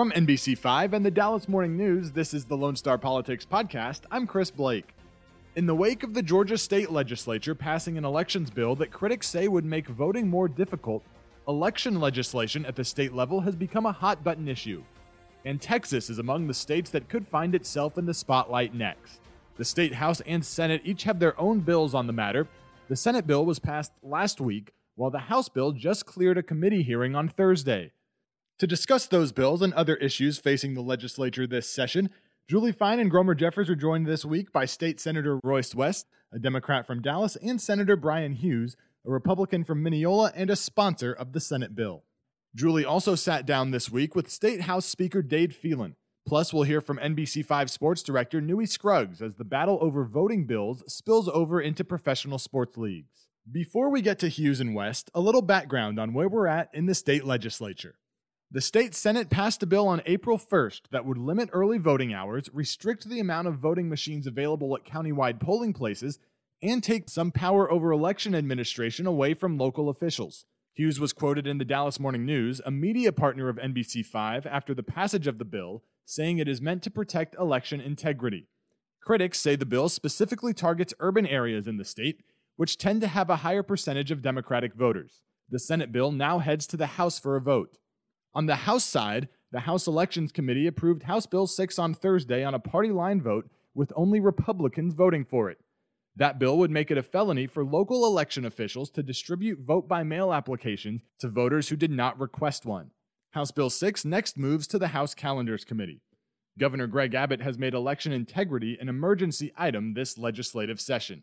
From NBC5 and the Dallas Morning News, this is the Lone Star Politics Podcast. I'm Chris Blake. In the wake of the Georgia state legislature passing an elections bill that critics say would make voting more difficult, election legislation at the state level has become a hot button issue. And Texas is among the states that could find itself in the spotlight next. The state House and Senate each have their own bills on the matter. The Senate bill was passed last week, while the House bill just cleared a committee hearing on Thursday. To discuss those bills and other issues facing the legislature this session, Julie Fine and Gromer Jeffers are joined this week by State Senator Royce West, a Democrat from Dallas, and Senator Bryan Hughes, a Republican from Mineola and a sponsor of the Senate bill. Julie also sat down this week with State House Speaker Dade Phelan. Plus, we'll hear from NBC5 sports director Newy Scruggs as the battle over voting bills spills over into professional sports leagues. Before we get to Hughes and West, a little background on where we're at in the state legislature. The state Senate passed a bill on April 1st that would limit early voting hours, restrict the amount of voting machines available at countywide polling places, and take some power over election administration away from local officials. Hughes was quoted in the Dallas Morning News, a media partner of NBC5, after the passage of the bill, saying it is meant to protect election integrity. Critics say the bill specifically targets urban areas in the state, which tend to have a higher percentage of Democratic voters. The Senate bill now heads to the House for a vote. On the House side, the House Elections Committee approved House Bill 6 on Thursday on a party line vote with only Republicans voting for it. That bill would make it a felony for local election officials to distribute vote by mail applications to voters who did not request one. House Bill 6 next moves to the House Calendars Committee. Governor Greg Abbott has made election integrity an emergency item this legislative session.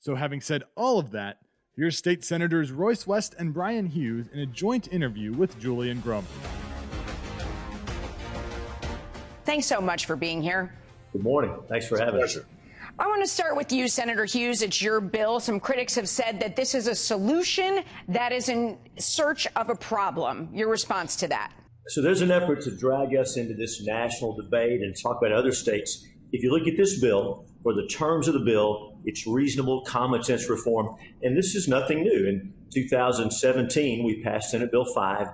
So, having said all of that, Here's State Senators Royce West and Bryan Hughes in a joint interview with Julian Gromer. Thanks so much for being here. Good morning. Thanks for having us. I want to start with you, Senator Hughes. It's your bill. Some critics have said that this is a solution that is in search of a problem. Your response to that? So there's an effort to drag us into this national debate and talk about other states. If you look at this bill, or the terms of the bill, it's reasonable, common sense reform. And this is nothing new. In 2017, we passed Senate Bill 5,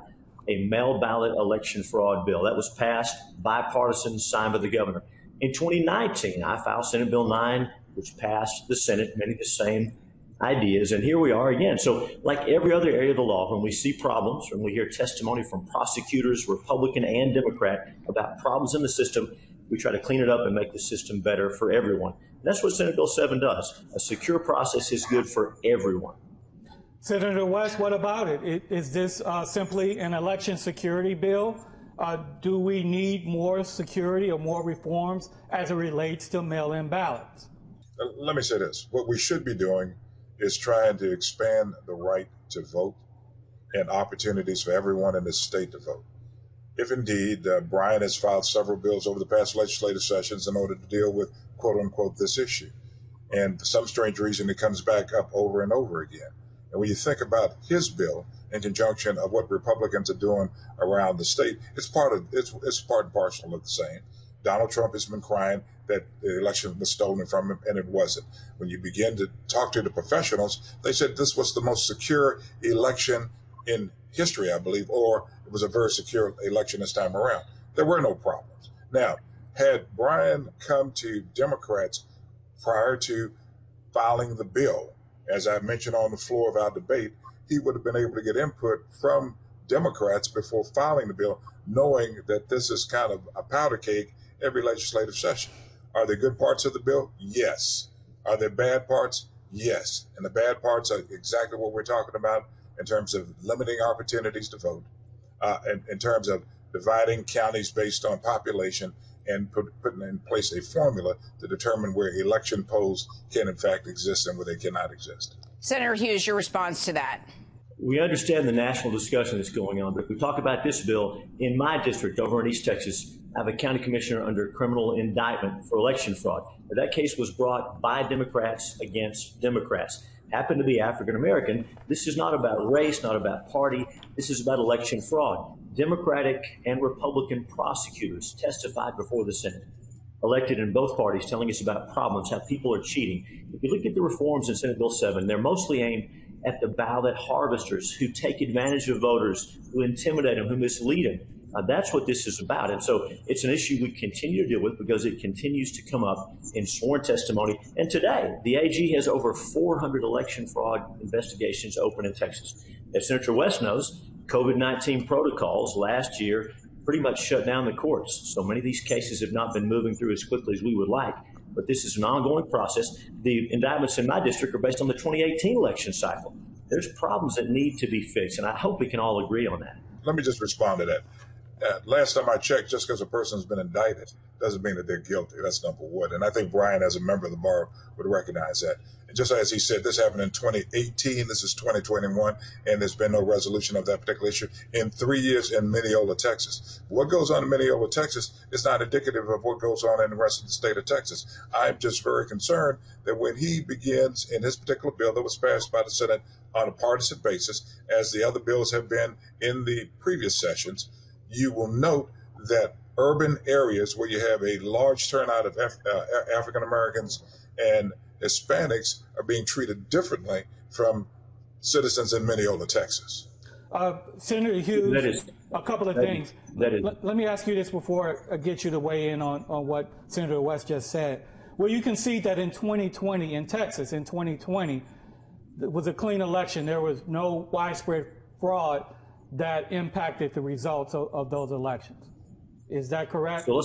a mail ballot election fraud bill. That was passed bipartisan, signed by the governor. In 2019, I filed Senate Bill 9, which passed the Senate, many of the same ideas. And here we are again. So, like every other area of the law, when we see problems, when we hear testimony from prosecutors, Republican and Democrat, about problems in the system, we try to clean it up and make the system better for everyone. And that's what Senate Bill 7 does. A secure process is good for everyone. Senator West, what about it? Is this uh, simply an election security bill? Uh, do we need more security or more reforms as it relates to mail in ballots? Uh, let me say this what we should be doing is trying to expand the right to vote and opportunities for everyone in this state to vote if indeed uh, Bryan has filed several bills over the past legislative sessions in order to deal with quote unquote this issue. And for some strange reason, it comes back up over and over again. And when you think about his bill in conjunction of what Republicans are doing around the state, it's part of it's it's part and parcel of the same. Donald Trump has been crying that the election was stolen from him, and it wasn't. When you begin to talk to the professionals, they said this was the most secure election in history, I believe, or it was a very secure election this time around. There were no problems. Now, had Bryan come to Democrats prior to filing the bill, as I mentioned on the floor of our debate, he would have been able to get input from Democrats before filing the bill, knowing that this is kind of a powder cake every legislative session. Are there good parts of the bill? Yes. Are there bad parts? Yes. And the bad parts are exactly what we're talking about in terms of limiting opportunities to vote, uh, in, in, terms of dividing counties based on population and put, putting in place a formula to determine where election polls can in fact exist and where they cannot exist. Senator Hughes, your response to that. We understand the national discussion that's going on, but if we talk about this bill, in my district over in East Texas, I have a county commissioner under criminal indictment for election fraud. That case was brought by Democrats against Democrats happen to be African American. This is not about race, not about party. This is about election fraud. Democratic and Republican prosecutors testified before the Senate, elected in both parties, telling us about problems, how people are cheating. If you look at the reforms in Senate Bill 7, they're mostly aimed at the ballot harvesters who take advantage of voters, who intimidate them, who mislead them. Uh, that's what this is about. And so it's an issue we continue to deal with because it continues to come up in sworn testimony. And today, the AG has over 400 election fraud investigations open in Texas. As Senator West knows, COVID 19 protocols last year pretty much shut down the courts. So many of these cases have not been moving through as quickly as we would like. But this is an ongoing process. The indictments in my district are based on the 2018 election cycle. There's problems that need to be fixed, and I hope we can all agree on that. Let me just respond to that. Uh, last time I checked, just because a person's been indicted doesn't mean that they're guilty. That's number one. And I think Bryan, as a member of the bar, would recognize that. And just as he said, this happened in 2018. This is 2021, and there's been no resolution of that particular issue in three years in Mineola, Texas. What goes on in Mineola, Texas is not indicative of what goes on in the rest of the state of Texas. I'm just very concerned that when he begins in his particular bill that was passed by the Senate on a partisan basis, as the other bills have been in the previous sessions, you will note that urban areas where you have a large turnout of Af- uh, African Americans and Hispanics are being treated differently from citizens in Mineola, Texas. Uh, Senator Hughes, That is- a couple of that things. is- that is- let, let me ask you this before I get you to weigh in on, on what Senator West just said. Well, you can see that in 2020, in Texas, in 2020, it was a clean election. There was no widespread fraud that impacted the results of, of those elections. Is that correct? So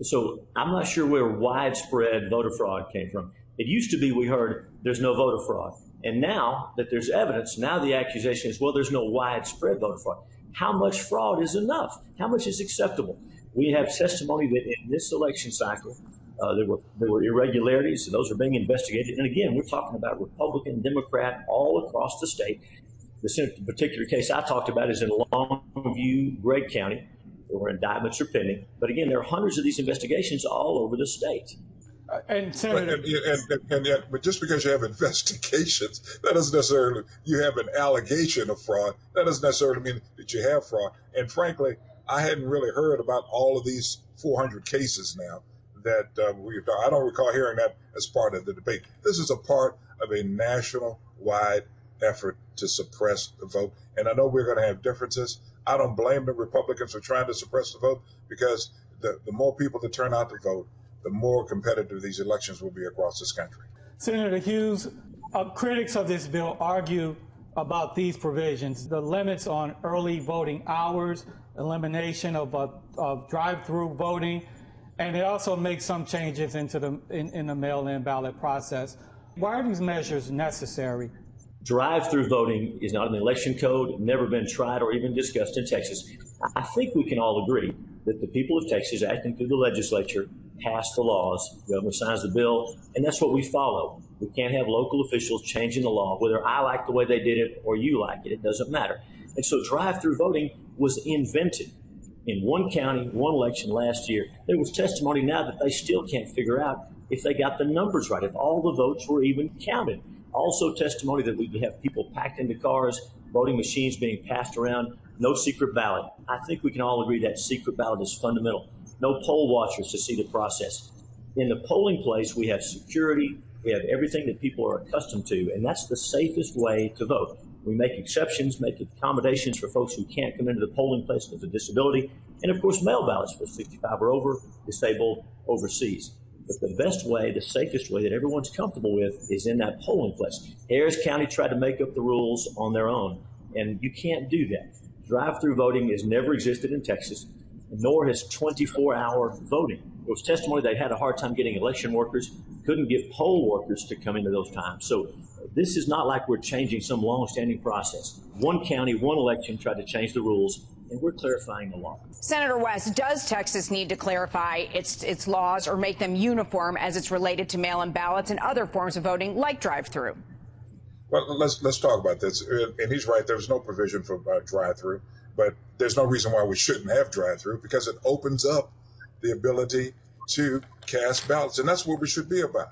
So I'm not sure where widespread voter fraud came from. It used to be we heard there's no voter fraud. And now that there's evidence, now the accusation is, well, there's no widespread voter fraud. How much fraud is enough? How much is acceptable? We have testimony that in this election cycle, uh, there were there were irregularities, and those are being investigated. And again, we're talking about Republican, Democrat, all across the state. The particular case I talked about is in Longview, Gregg County, where indictments are pending. But again, there are hundreds of these investigations all over the state. Uh, and Senator, and, and, and, and, yet, but just because you have investigations, that doesn't necessarily you have an allegation of fraud. That doesn't necessarily mean that you have fraud. And frankly, I hadn't really heard about all of these 400 cases now that uh, we've done. I don't recall hearing that as part of the debate. This is a part of a national wide effort to suppress the vote. And I know we're going to have differences. I don't blame the Republicans for trying to suppress the vote because the, the more people that turn out to vote, the more competitive these elections will be across this country. Senator Hughes, uh, critics of this bill argue about these provisions the limits on early voting hours, elimination of, uh, of drive through voting, and it also makes some changes into the, in, in the mail in ballot process. Why are these measures necessary? Drive through voting is not in the election code, never been tried or even discussed in Texas. I think we can all agree that the people of Texas, acting through the legislature, pass the laws, the governor signs the bill, and that's what we follow. We can't have local officials changing the law, whether I like the way they did it or you like it, it doesn't matter. And so drive through voting was invented in one county, one election last year. There was testimony now that they still can't figure out if they got the numbers right, if all the votes were even counted. Also, testimony that we have people packed into cars, voting machines being passed around, no secret ballot. I think we can all agree that secret ballot is fundamental no poll watchers to see the process. In the polling place, we have security, we have everything that people are accustomed to, and that's the safest way to vote. We make exceptions, make accommodations for folks who can't come into the polling place with a disability, and of course, mail ballots for 65 or over, disabled, overseas. But the best way, the safest way that everyone's comfortable with is in that polling place. Harris County tried to make up the rules on their own, and you can't do that. Drive through voting has never existed in Texas nor has 24 hour voting. There was testimony they had a hard time getting election workers, couldn't get poll workers to come into those times. So this is not like we're changing some long standing process. One county, one election tried to change the rules, and we're clarifying the law. Senator West, does Texas need to clarify its its laws or make them uniform as it's related to mail-in ballots and other forms of voting like drive-through? Well, let's let's talk about this. And he's right. There's no provision for uh, drive-through. But there's no reason why we shouldn't have drive through because it opens up the ability to cast ballots. And that's what we should be about.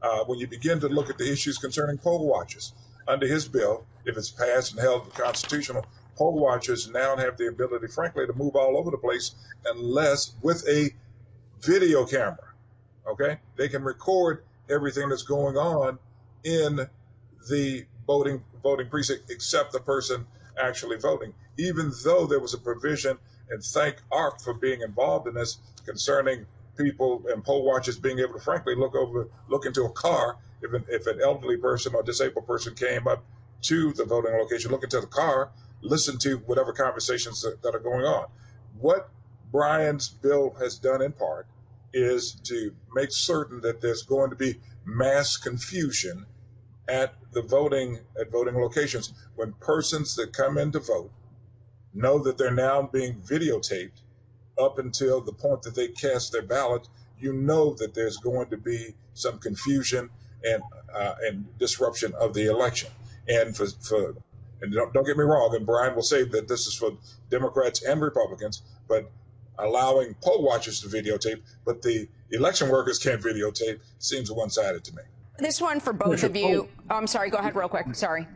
Uh, when you begin to look at the issues concerning poll watchers, under his bill, if it's passed and held constitutional, poll watchers now have the ability, frankly, to move all over the place unless with a video camera. Okay? They can record everything that's going on in the voting voting precinct except the person actually voting even though there was a provision and thank ARC for being involved in this concerning people and poll watchers being able to frankly look over, look into a car if an, if an elderly person or disabled person came up to the voting location, look into the car, listen to whatever conversations that, that are going on. What Bryan's bill has done in part is to make certain that there's going to be mass confusion at the voting at voting locations when persons that come in to vote know that they're now being videotaped up until the point that they cast their ballot you know that there's going to be some confusion and uh, and disruption of the election and for, for and don't, don't get me wrong and bryan will say that this is for democrats and republicans but allowing poll watchers to videotape but the election workers can't videotape seems one-sided to me this one for both of you. Oh, I'm sorry. Go ahead, real quick. Sorry.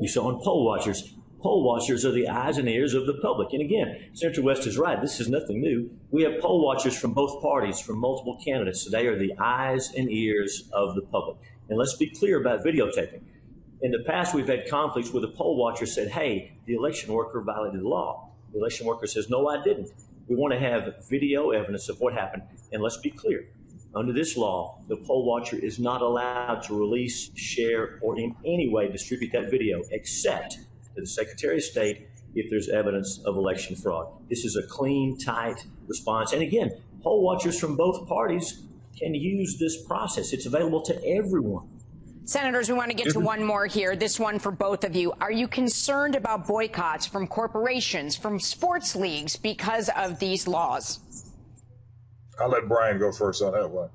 You saw on poll watchers. Poll watchers are the eyes and ears of the public. And again, Senator West is right. This is nothing new. We have poll watchers from both parties, from multiple candidates. So they are the eyes and ears of the public. And let's be clear about videotaping. In the past, we've had conflicts where the poll watcher said, hey, the election worker violated the law. The election worker says, no, I didn't. We want to have video evidence of what happened. And let's be clear under this law, the poll watcher is not allowed to release, share, or in any way distribute that video except to the Secretary of State if there's evidence of election fraud. This is a clean, tight response. And again, poll watchers from both parties can use this process. It's available to everyone. Senators, we want to get to one more here. This one for both of you. Are you concerned about boycotts from corporations, from sports leagues because of these laws? I'll let Bryan go first on that one.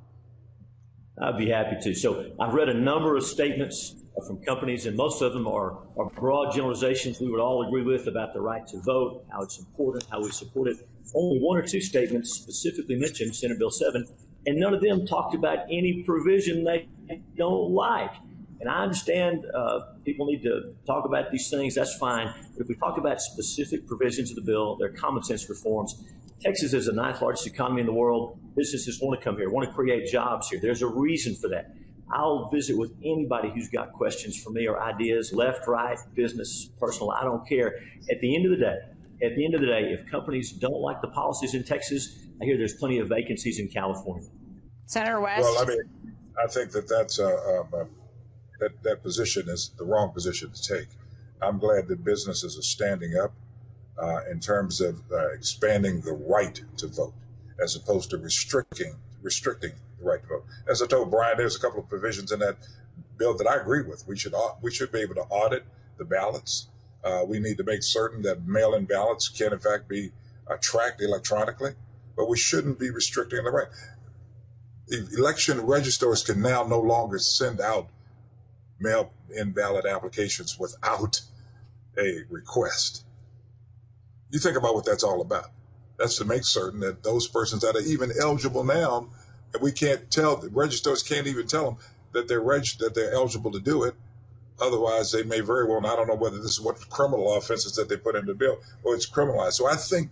I'd be happy to. So I've read a number of statements from companies, and most of them are, are broad generalizations we would all agree with about the right to vote, how it's important, how we support it. Only one or two statements specifically mentioned Senate Bill 7, and none of them talked about any provision they don't like. And I understand uh, people need to talk about these things, that's fine. But if we talk about specific provisions of the bill, they're common sense reforms. Texas is the ninth largest economy in the world. Businesses want to come here, want to create jobs here. There's a reason for that. I'll visit with anybody who's got questions for me or ideas, left, right, business, personal. I don't care. At the end of the day, at the end of the day, if companies don't like the policies in Texas, I hear there's plenty of vacancies in California. Senator West. Well, I mean, I think that that's uh, um, uh, that that position is the wrong position to take. I'm glad that businesses are standing up uh, in terms of uh, expanding the right to vote as opposed to restricting restricting the right to vote. As I told Bryan, there's a couple of provisions in that bill that I agree with. We should we should be able to audit the ballots. Uh, we need to make certain that mail-in ballots can in fact be tracked electronically, but we shouldn't be restricting the right. Election registers can now no longer send out mail-in ballot applications without a request. You think about what that's all about. That's to make certain that those persons that are even eligible now, and we can't tell the registers can't even tell them that they're that they're eligible to do it. Otherwise, they may very well. And I don't know whether this is what criminal offenses that they put in the bill or it's criminalized. So I think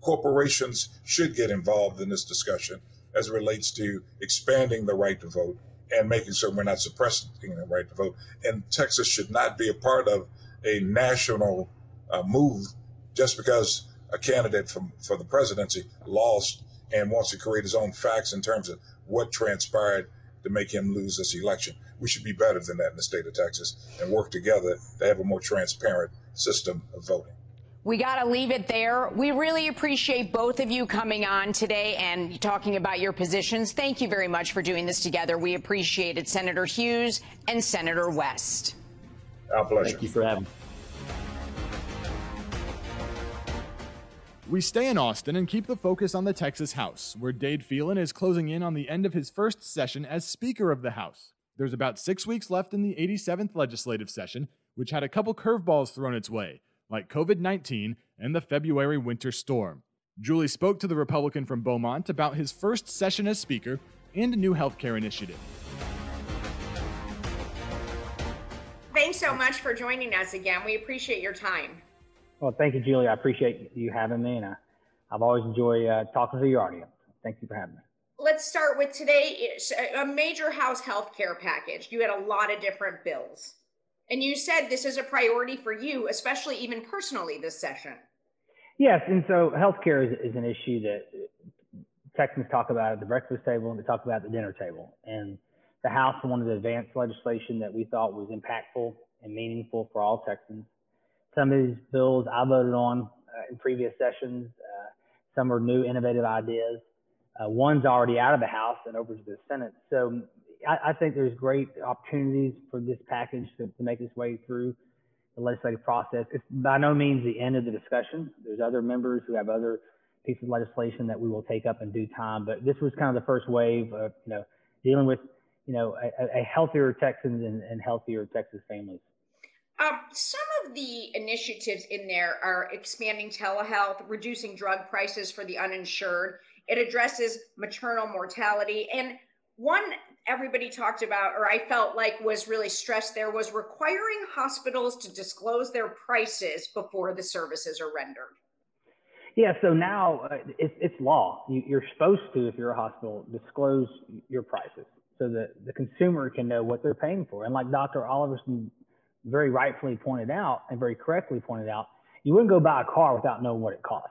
corporations should get involved in this discussion as it relates to expanding the right to vote and making certain we're not suppressing the right to vote. And Texas should not be a part of a national uh, move just because a candidate from, for the presidency lost and wants to create his own facts in terms of what transpired to make him lose this election. We should be better than that in the state of Texas and work together to have a more transparent system of voting. We got to leave it there. We really appreciate both of you coming on today and talking about your positions. Thank you very much for doing this together. We appreciate it, Senator Hughes and Senator West. Our pleasure. Thank you for having me. We stay in Austin and keep the focus on the Texas House, where Dade Phelan is closing in on the end of his first session as Speaker of the House. There's about six weeks left in the 87th legislative session, which had a couple curveballs thrown its way, like COVID 19 and the February winter storm. Julie spoke to the Republican from Beaumont about his first session as Speaker and a new healthcare initiative. Thanks so much for joining us again. We appreciate your time. Well, thank you, Julie. I appreciate you having me, and I, have always enjoyed uh, talking to your audience. Thank you for having me. Let's start with today a major House health care package. You had a lot of different bills. And you said this is a priority for you, especially even personally this session. Yes, and so healthcare is, is an issue that Texans talk about at the breakfast table and they talk about at the dinner table. And the House wanted to advance legislation that we thought was impactful and meaningful for all Texans. Some of these bills I voted on uh, in previous sessions. Uh, some are new, innovative ideas. Uh, one's already out of the House and over to the Senate. So I, I think there's great opportunities for this package to, to make its way through the legislative process. It's by no means the end of the discussion. There's other members who have other pieces of legislation that we will take up in due time. But this was kind of the first wave of you know dealing with you know a, a healthier Texans and, and, healthier Texas families. Um, some of the initiatives in there are expanding telehealth, reducing drug prices for the uninsured. It addresses maternal mortality and one everybody talked about, or I felt like was really stressed there, was requiring hospitals to disclose their prices before the services are rendered. Yeah, so now uh, it's, it's law. You, are supposed to, if you're a hospital, disclose your prices so that the consumer can know what they're paying for. And like Dr. Oliverson very rightfully pointed out and very correctly pointed out, you wouldn't go buy a car without knowing what it costs.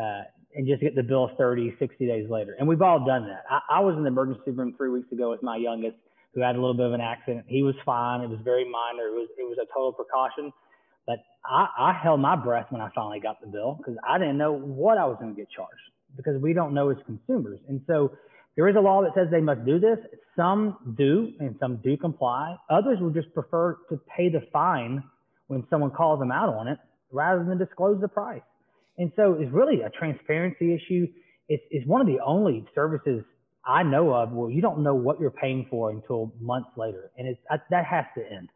Uh, and just get the bill 30, 60 days later. And we've all done that. I, I was in the emergency room three weeks ago with my youngest who had a little bit of an accident. He was fine. It was very minor. It was, it was a total precaution. But I, I held my breath when I finally got the bill because I didn't know what I was going to get charged because we don't know as consumers. And so there is a law that says they must do this. Some do, and some do comply. Others would just prefer to pay the fine when someone calls them out on it rather than disclose the price. And so it's really a transparency issue. It's, it's one of the only services I know of where you don't know what you're paying for until months later. And it's, that has to end.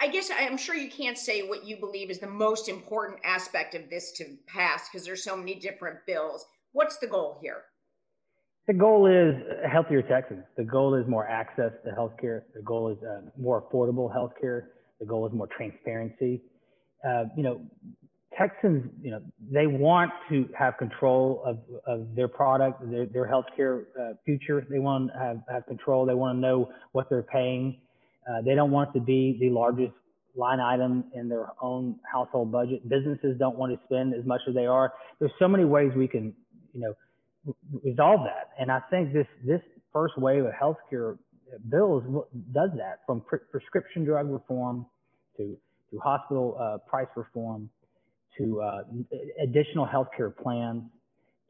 I guess I'm sure you can't say what you believe is the most important aspect of this to pass because there's so many different bills. What's the goal here? The goal is healthier Texans. The goal is more access to healthcare. The goal is uh, more affordable healthcare. The goal is more transparency. Uh, you know, Texans, you know, they want to have control of, of their product, their, their healthcare uh, future. They want to have, have control. They want to know what they're paying. Uh, they don't want to be the largest line item in their own household budget. Businesses don't want to spend as much as they are. There's so many ways we can, you know, resolve that. And I think this this first wave of healthcare bills does that, from pre- prescription drug reform to to hospital uh, price reform to uh, additional healthcare plans,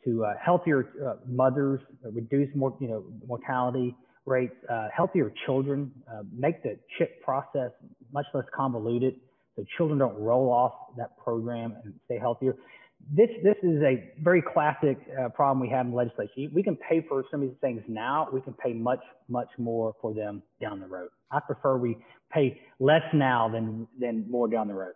to uh, healthier uh, mothers, uh, reduce more, you know, mortality rates, uh, healthier children, uh, make the CHIP process much less convoluted, so children don't roll off that program and stay healthier. This this is a very classic problem we have in legislation. We can pay for some of these things now. We can pay much much more for them down the road. I prefer we pay less now than than more down the road.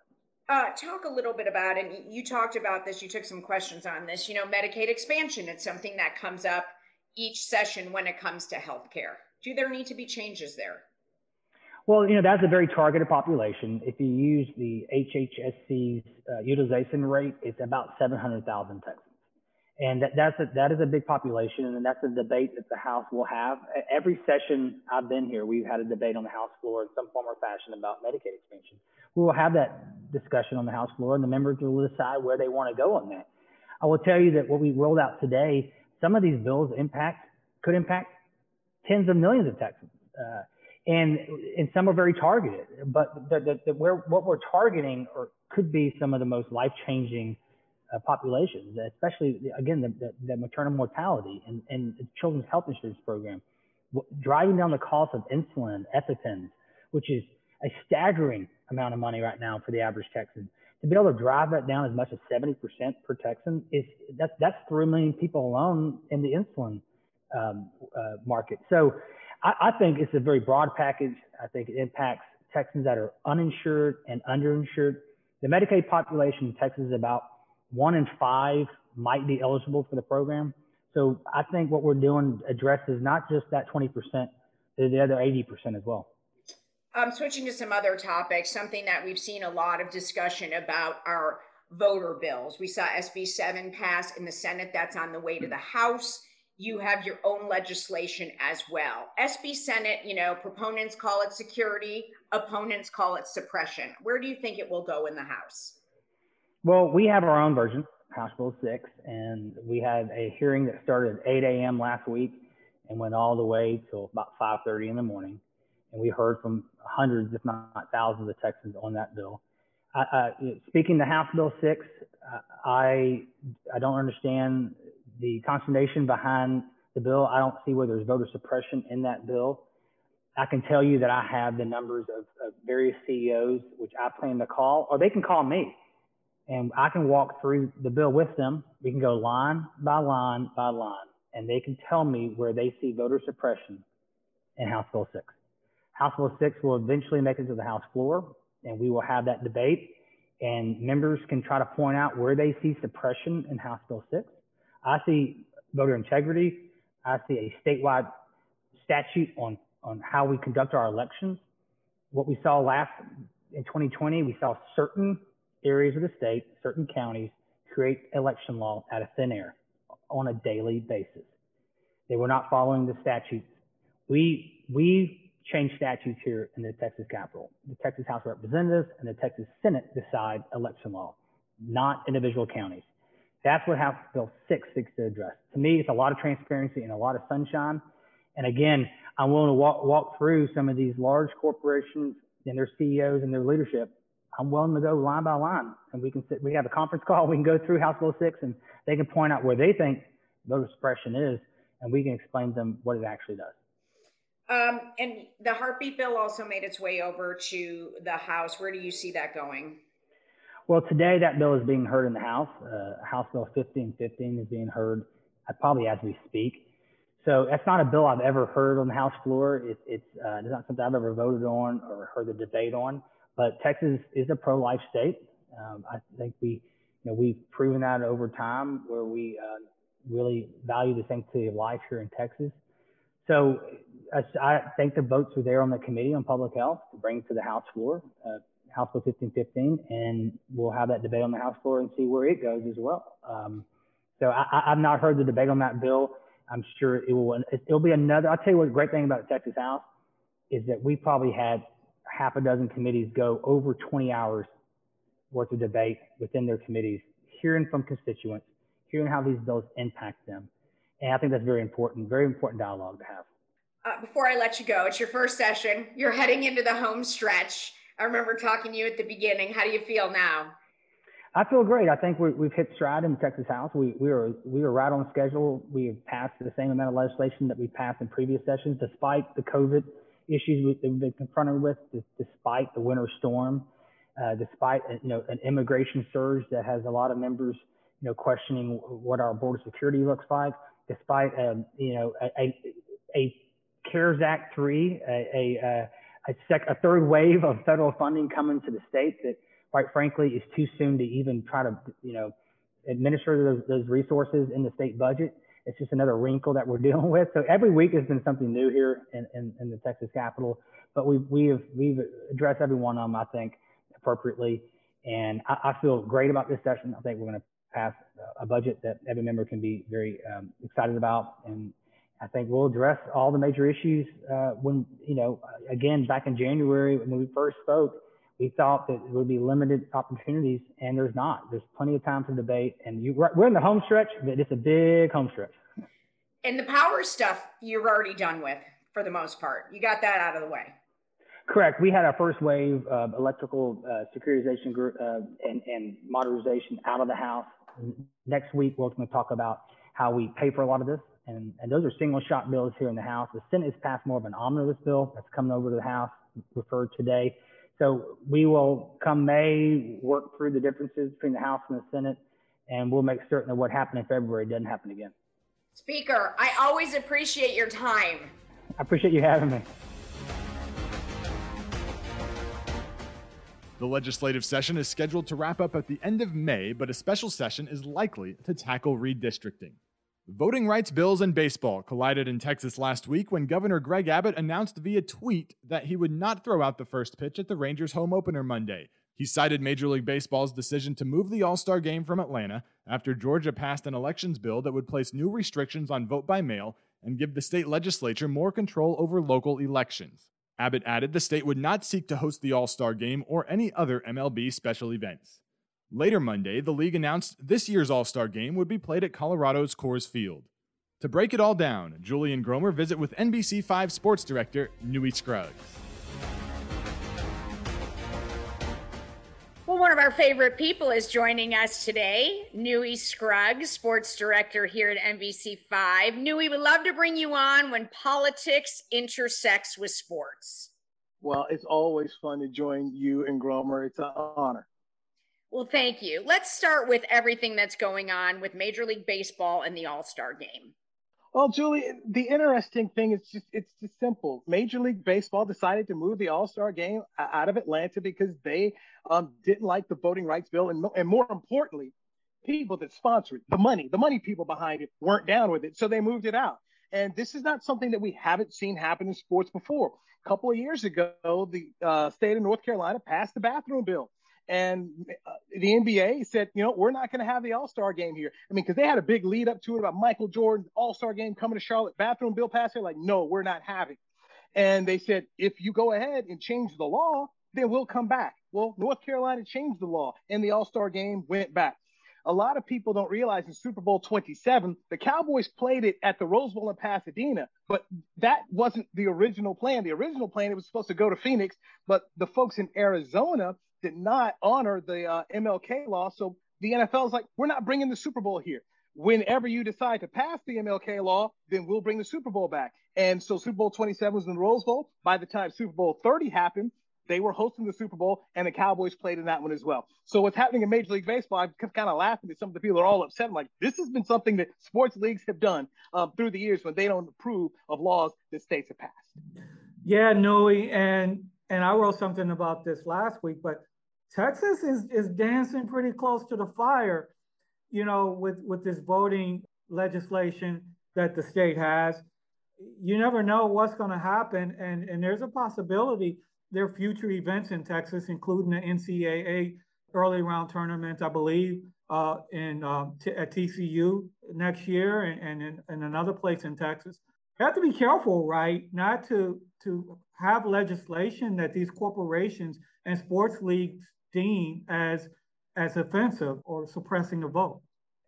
Uh, talk a little bit about, and you talked about this, you took some questions on this, you know, Medicaid expansion. It's something that comes up each session when it comes to healthcare. Do there need to be changes there? Well, you know, that's a very targeted population. If you use the HHSC's uh, utilization rate, it's about 700,000 Texans. And that, that's a, that is a big population, and that's a debate that the House will have. Every session I've been here, we've had a debate on the House floor in some form or fashion about Medicaid expansion. We will have that discussion on the House floor, and the members will decide where they want to go on that. I will tell you that what we rolled out today, some of these bills impact could impact tens of millions of Texans, uh, and and some are very targeted. But the, the, the, where what we're targeting or could be some of the most life changing uh, populations, especially again the, the, maternal mortality and, and children's health insurance program, driving down the cost of insulin, EpiPens, which is a staggering amount of money right now for the average Texan. To be able to drive that down as much as 70% per Texan is that's that's three million people alone in the insulin um, uh, market. So I, I think it's a very broad package. I think it impacts Texans that are uninsured and underinsured. The Medicaid population in Texas is about one in five might be eligible for the program. So I think what we're doing addresses not just that 20%, the other 80% as well. Um, switching to some other topics, something that we've seen a lot of discussion about are voter bills. We saw SB 7 pass in the Senate, that's on the way to the House. You have your own legislation as well. SB Senate, you know, proponents call it security, opponents call it suppression. Where do you think it will go in the House? Well, we have our own version. House Bill 6, and we had a hearing that started at 8 a.m. last week and went all the way till about 5:30 in the morning. And we heard from hundreds, if not thousands, of Texans on that bill. Uh, speaking to House Bill 6, uh, I I don't understand the consternation behind the bill. I don't see where there's voter suppression in that bill. I can tell you that I have the numbers of, of various CEOs, which I plan to call, or they can call me and I can walk through the bill with them. We can go line by line by line, and they can tell me where they see voter suppression in House Bill 6. House Bill 6 will eventually make it to the House floor, and we will have that debate, and members can try to point out where they see suppression in House Bill 6. I see voter integrity. I see a statewide statute on, on how we conduct our elections. What we saw last in 2020, we saw certain areas of the state, certain counties, create election law out of thin air on a daily basis. They were not following the statutes. We, we change statutes here in the Texas Capitol. The Texas House of Representatives and the Texas Senate decide election law, not individual counties. That's what House Bill 6 seeks to address. To me, it's a lot of transparency and a lot of sunshine. And again, I'm willing to walk, walk through some of these large corporations and their CEOs and their leadership I'm willing to go line by line, and we can sit. We have a conference call. We can go through House Bill six, and they can point out where they think voter suppression is, and we can explain to them what it actually does. Um, and the heartbeat bill also made its way over to the House. Where do you see that going? Well, today that bill is being heard in the House. Uh, House Bill 1515 is being heard uh, probably as we speak. So that's not a bill I've ever heard on the House floor. It, it's, uh, it's not something I've ever voted on or heard the debate on. But Texas is a pro-life state. Um, I think we, you know, we've proven that over time where we uh, really value the sanctity of life here in Texas. So I, think the votes are there on the Committee on Public Health to bring to the House floor, uh, House Bill 1515, and we'll have that debate on the House floor and see where it goes as well. Um, so I, have not heard the debate on that bill. I'm sure it will. It'll be another. I'll tell you what. Great thing about the Texas House is that we probably had half a dozen committees go over 20 hours worth of debate within their committees, hearing from constituents, hearing how these bills impact them. And I think that's very important, very important dialogue to have. Uh, before I let you go, it's your first session. You're heading into the home stretch. I remember talking to you at the beginning. How do you feel now? I feel great. I think we, have hit stride in the Texas House. We, we, are, we are right on schedule. We have passed the same amount of legislation that we passed in previous sessions, despite the COVID issues that we, have been confronted with, despite the winter storm, uh, despite uh, you know an immigration surge that has a lot of members you know questioning what our border security looks like, despite um, you know a, a, CARES Act three, a a, a, sec, a third wave of federal funding coming to the state that, quite frankly, is too soon to even try to you know administer those, those resources in the state budget it's just another wrinkle that we're dealing with. So every week has been something new here in, in, in the Texas Capitol, but we've, we have, we've addressed every one of them, I think, appropriately. And I, I feel great about this session. I think we're going to pass a budget that every member can be very um, excited about. And I think we'll address all the major issues uh, when, you know, again, back in January when we first spoke, we thought that there would be limited opportunities, and there's not. There's plenty of time to debate, and you, we're in the home stretch, but it's a big home stretch. And the power stuff you're already done with for the most part. You got that out of the way. Correct. We had our first wave of electrical uh, securitization group, uh, and, and modernization out of the House. Next week, we're going to talk about how we pay for a lot of this. And, and those are single shot bills here in the House. The Senate has passed more of an omnibus bill that's coming over to the House, referred today. So we will come May work through the differences between the House and the Senate, and we'll make certain that what happened in February doesn't happen again. Speaker, I always appreciate your time. I appreciate you having me. The legislative session is scheduled to wrap up at the end of May, but a special session is likely to tackle redistricting. Voting rights bills and baseball collided in Texas last week when Governor Greg Abbott announced via tweet that he would not throw out the first pitch at the Rangers home opener Monday. He cited Major League Baseball's decision to move the All Star game from Atlanta after Georgia passed an elections bill that would place new restrictions on vote by mail and give the state legislature more control over local elections. Abbott added the state would not seek to host the All Star game or any other MLB special events. Later Monday, the league announced this year's All Star game would be played at Colorado's Coors Field. To break it all down, Julian Gromer visit with NBC5 sports director Newy Scruggs. Well, one of our favorite people is joining us today, Newy Scruggs, sports director here at NBC5. Newy, would love to bring you on when politics intersects with sports. Well, it's always fun to join you and Gromer. It's an honor. Well, thank you. Let's start with everything that's going on with Major League Baseball and the All Star game. Well, Julie, the interesting thing is just it's just simple. Major League Baseball decided to move the All Star game out of Atlanta because they um, didn't like the voting rights bill, and, and more importantly, people that sponsored the money, the money people behind it weren't down with it, so they moved it out. And this is not something that we haven't seen happen in sports before. A couple of years ago, the uh, state of North Carolina passed the bathroom bill and uh, the NBA said, you know, we're not going to have the All Star game here. I mean, because they had a big lead up to it about Michael Jordan All Star game coming to Charlotte. Bathroom bill. They're like, no, we're not having. And they said, if you go ahead and change the law, then we'll come back. Well, North Carolina changed the law, and the All Star game went back. A lot of people don't realize in Super Bowl 27, the Cowboys played it at the Rose Bowl in Pasadena, but that wasn't the original plan. The original plan, it was supposed to go to Phoenix, but the folks in Arizona did not honor the uh, MLK law. So the NFL is like, we're not bringing the Super Bowl here. Whenever you decide to pass the MLK law, then we'll bring the Super Bowl back. And so Super Bowl 27 was in the Rose Bowl. By the time Super Bowl 30 happened, they were hosting the Super Bowl, and the Cowboys played in that one as well. So what's happening in Major League Baseball, I'm kind of laughing at some of the people are all upset. I'm like, this has been something that sports leagues have done um, through the years when they don't approve of laws that states have passed. Yeah, Noe, and and I wrote something about this last week, but Texas is is dancing pretty close to the fire, you know, with with this voting legislation that the state has. You never know what's going to happen, and and there's a possibility there are future events in Texas, including the NCAA early round tournament, I believe, uh, in uh, t- at TCU next year, and, and in, in another place in Texas. You have to be careful, right, not to to have legislation that these corporations and sports leagues deem as as offensive or suppressing a vote.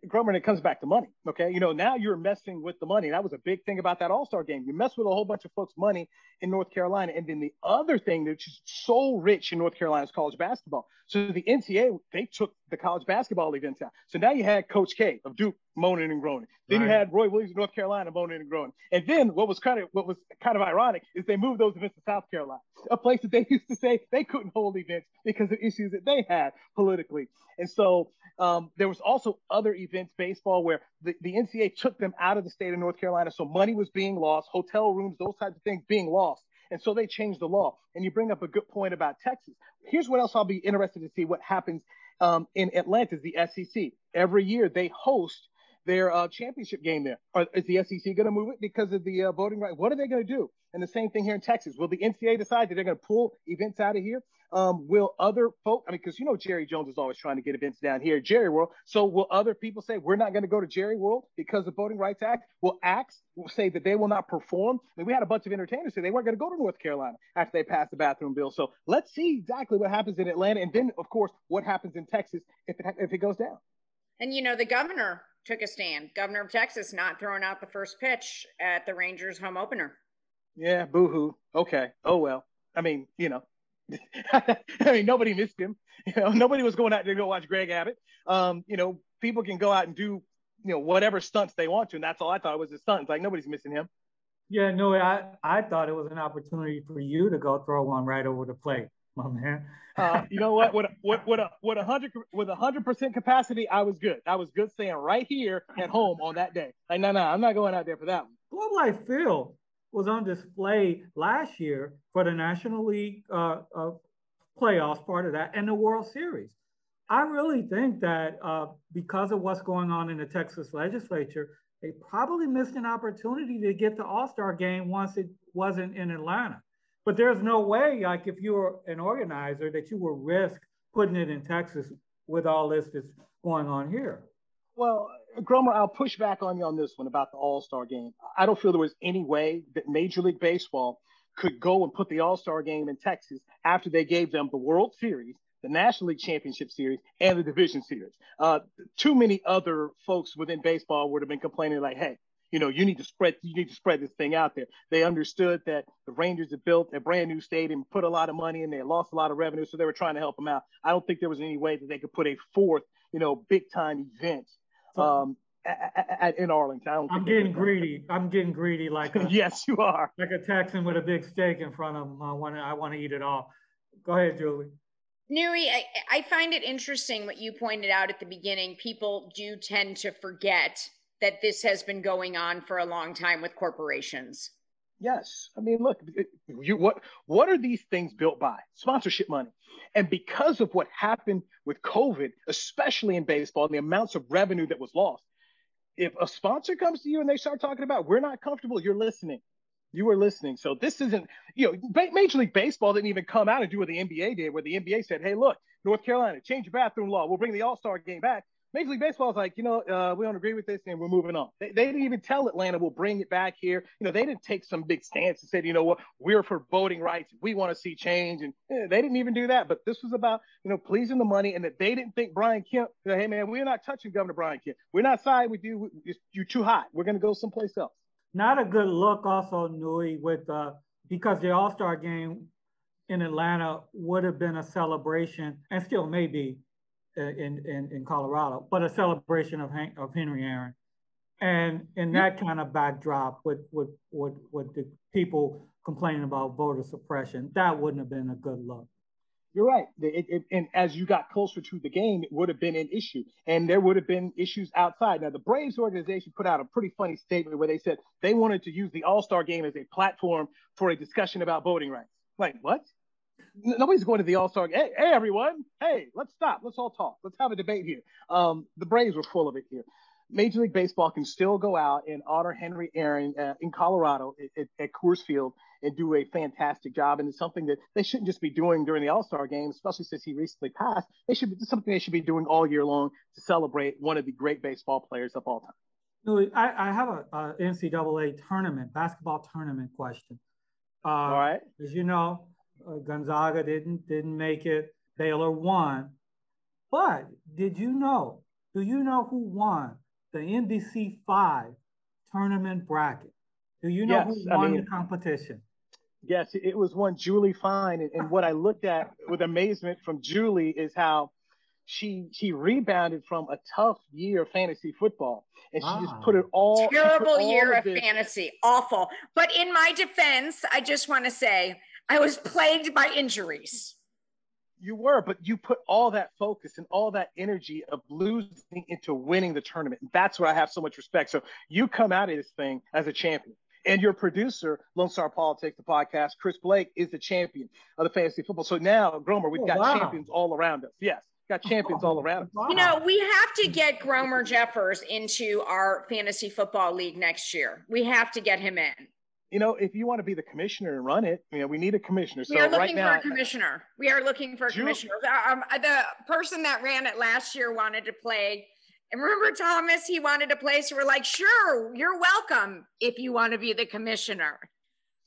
Gromer, it comes back to money. Okay. You know, now you're messing with the money. That was a big thing about that All Star game. You mess with a whole bunch of folks' money in North Carolina. And then the other thing that's just so rich in North Carolina is college basketball. So the NCAA, they took the college basketball events out. So now you had Coach K of Duke moaning and groaning. Then right. you had Roy Williams of North Carolina moaning and groaning. And then what was kind of what was kind of ironic is they moved those events to South Carolina, a place that they used to say they couldn't hold events because of issues that they had politically. And so um, there was also other events, baseball, where the, the NCAA took them out of the state of North Carolina. So money was being lost, hotel rooms, those types of things being lost. And so they changed the law. And you bring up a good point about Texas. Here's what else I'll be interested to see what happens um, in Atlanta is the SEC. Every year they host their uh, championship game there. Or is the SEC going to move it because of the uh, voting right? What are they going to do? And the same thing here in Texas. Will the NCAA decide that they're going to pull events out of here? Um, will other folk, I mean, because you know Jerry Jones is always trying to get events down here, Jerry World. So will other people say we're not going to go to Jerry World because of Voting Rights Act? Will acts say that they will not perform? I mean, we had a bunch of entertainers say they weren't going to go to North Carolina after they passed the bathroom bill. So let's see exactly what happens in Atlanta, and then of course what happens in Texas if it if it goes down. And you know the governor took a stand. Governor of Texas not throwing out the first pitch at the Rangers home opener. Yeah, boohoo. Okay. Oh well. I mean, you know, I mean, nobody missed him. You know, nobody was going out to go watch Greg Abbott. Um, you know, people can go out and do, you know, whatever stunts they want to, and that's all I thought was a stunt. It's like nobody's missing him. Yeah, no, I I thought it was an opportunity for you to go throw one right over the plate, my man. uh, you know what? With a, with, with a with a hundred with a hundred percent capacity, I was good. I was good staying right here at home on that day. Like, no, no, I'm not going out there for that one. Globe Life Field was on display last year for the National League uh, uh, playoffs, part of that, and the World Series. I really think that uh, because of what's going on in the Texas legislature, they probably missed an opportunity to get the All Star game once it wasn't in Atlanta. But there's no way, like if you were an organizer, that you would risk putting it in Texas with all this that's going on here. Well, Gromer, I'll push back on you on this one about the All Star game. I don't feel there was any way that Major League Baseball could go and put the All Star game in Texas after they gave them the World Series, the National League Championship Series, and the Division Series. Uh, too many other folks within baseball would have been complaining like, "Hey, you know, you need to spread you need to spread this thing out there." They understood that the Rangers had built a brand new stadium, put a lot of money in there, lost a lot of revenue, so they were trying to help them out. I don't think there was any way that they could put a fourth, you know, big time event um, in Arlington. I'm getting greedy. I'm getting greedy like a, yes, you are. Like a Texan with a big steak in front of him. I want to I want to eat it all. Go ahead, Julie. Newy, I, I find it interesting what you pointed out at the beginning. People do tend to forget that this has been going on for a long time with corporations. Yes, I mean, look, you, what what are these things built by? Sponsorship money, and because of what happened with COVID, especially in baseball, and the amounts of revenue that was lost, if a sponsor comes to you and they start talking about we're not comfortable, you're listening. You were listening. So this isn't, you know, Major League Baseball didn't even come out and do what the NBA did, where the NBA said, hey, look, North Carolina, change your bathroom law. We'll bring the All Star game back. Major League Baseball is like, you know, uh, we don't agree with this and we're moving on. They, they, didn't even tell Atlanta we'll bring it back here. You know, they didn't take some big stance and said, you know what, we're for voting rights. We want to see change. And eh, they didn't even do that. But this was about, you know, pleasing the money and that they didn't think Brian Kemp, hey, man, we're not touching Governor Brian Kemp. We're not siding with you. You're too hot. We're going to go someplace else not a good look also Newy with uh, because the All Star game in Atlanta would have been a celebration and still may be uh, Uh, in, in, in Colorado, but a celebration of, of Henry Aaron. And in mm-hmm. that kind of backdrop with, with, with, with the people complaining about voter suppression, that wouldn't have been a good look. You're right. It, it, and as you got closer to the game, it would have been an issue, and there would have been issues outside. Now, the Braves organization put out a pretty funny statement where they said they wanted to use the All Star game as a platform for a discussion about voting rights. Like, what? Nobody's going to the All Star. Hey, hey, everyone! Hey, let's stop. Let's all talk. Let's have a debate here. Um, the Braves were full of it here. Major League Baseball can still go out and honor Henry Aaron uh, in Colorado at, at Coors Field and do a fantastic job. And it's something that they shouldn't just be doing during the All Star game, especially since he recently passed. They should be something they should be doing all year long to celebrate one of the great baseball players of all time. No, I, I have a, a, NCAA tournament, basketball tournament question. Uh, all right. As you know, uh, Gonzaga didn't didn't make it. Baylor won. But did you know? Do you know who won the NBC five tournament bracket? Do you know yes, who won I mean, the competition? Yes, it was one Julie Fine. And, and what I looked at with amazement from Julie is how she she rebounded from a tough year of fantasy football and she ah. just put it all terrible all year of, of fantasy awful but in my defense i just want to say i was plagued by injuries you were but you put all that focus and all that energy of losing into winning the tournament that's where i have so much respect so you come out of this thing as a champion and your producer, Lone Star Politics, the podcast, Chris Blake, is the champion of the fantasy football. So now, Gromer, we've oh, got wow. champions all around us. Yes, got champions all around us. Wow. You know, we have to get Gromer Jeffers into our fantasy football league next year. We have to get him in. You know, if you want to be the commissioner and run it, you know, we need a commissioner. We so are looking right for now, a commissioner. We are looking for a commissioner. Um, the person that ran it last year wanted to play and remember, Thomas, he wanted a place. We're like, sure, you're welcome if you want to be the commissioner.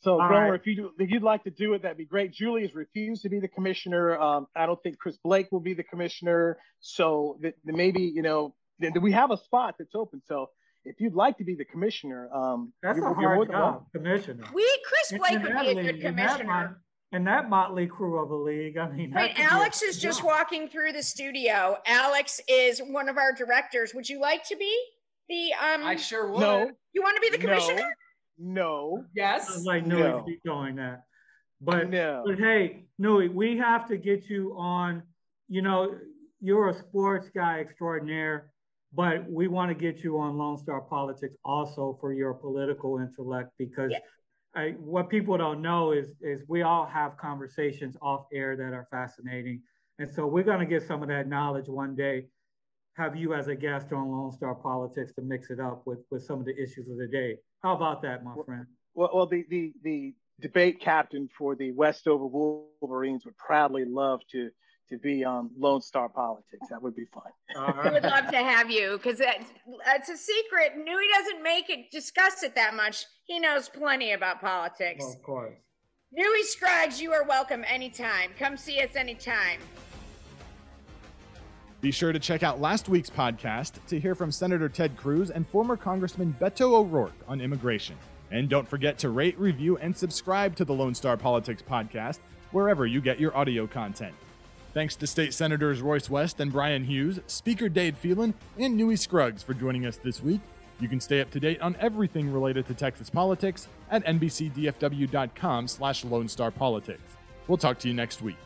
So, Gromer, right. if you if you'd like to do it, that'd be great. Julie has refused to be the commissioner. Um, I don't think Chris Blake will be the commissioner. So that, maybe you know we have a spot that's open. So if you'd like to be the commissioner, um, that's you're, a hard job, commissioner. We Chris Blake would be a good commissioner and that motley crew of a league. I mean, wait, Alex is just walking through the studio. Alex is one of our directors. Would you like to be the? um I sure would. No. You want to be the commissioner? No. no. Yes. I know no. keep going that, but no. But hey, Newy, we have to get you on. You know, you're a sports guy extraordinaire, but we want to get you on Lone Star Politics also for your political intellect because. Yeah I, what people don't know is is we all have conversations off air that are fascinating, and so we're going to get some of that knowledge one day. Have you as a guest on Lone Star Politics to mix it up with with some of the issues of the day? How about that, my friend? Well, well, the the the debate captain for the Westover Wolverines would proudly love to to be on Lone Star Politics. That would be fun. I would love to have you because it's, it's a secret. Newy doesn't make it discuss it that much. He knows plenty about politics. Well, of course. Newy Scruggs, you are welcome anytime. Come see us anytime. Be sure to check out last week's podcast to hear from Senator Ted Cruz and former Congressman Beto O'Rourke on immigration. And don't forget to rate, review, and subscribe to the Lone Star Politics podcast wherever you get your audio content. Thanks to State Senators Royce West and Bryan Hughes, Speaker Dade Phelan, and Newy Scruggs for joining us this week. You can stay up to date on everything related to Texas politics at nbcdfw.com slash Lone Star Politics. We'll talk to you next week.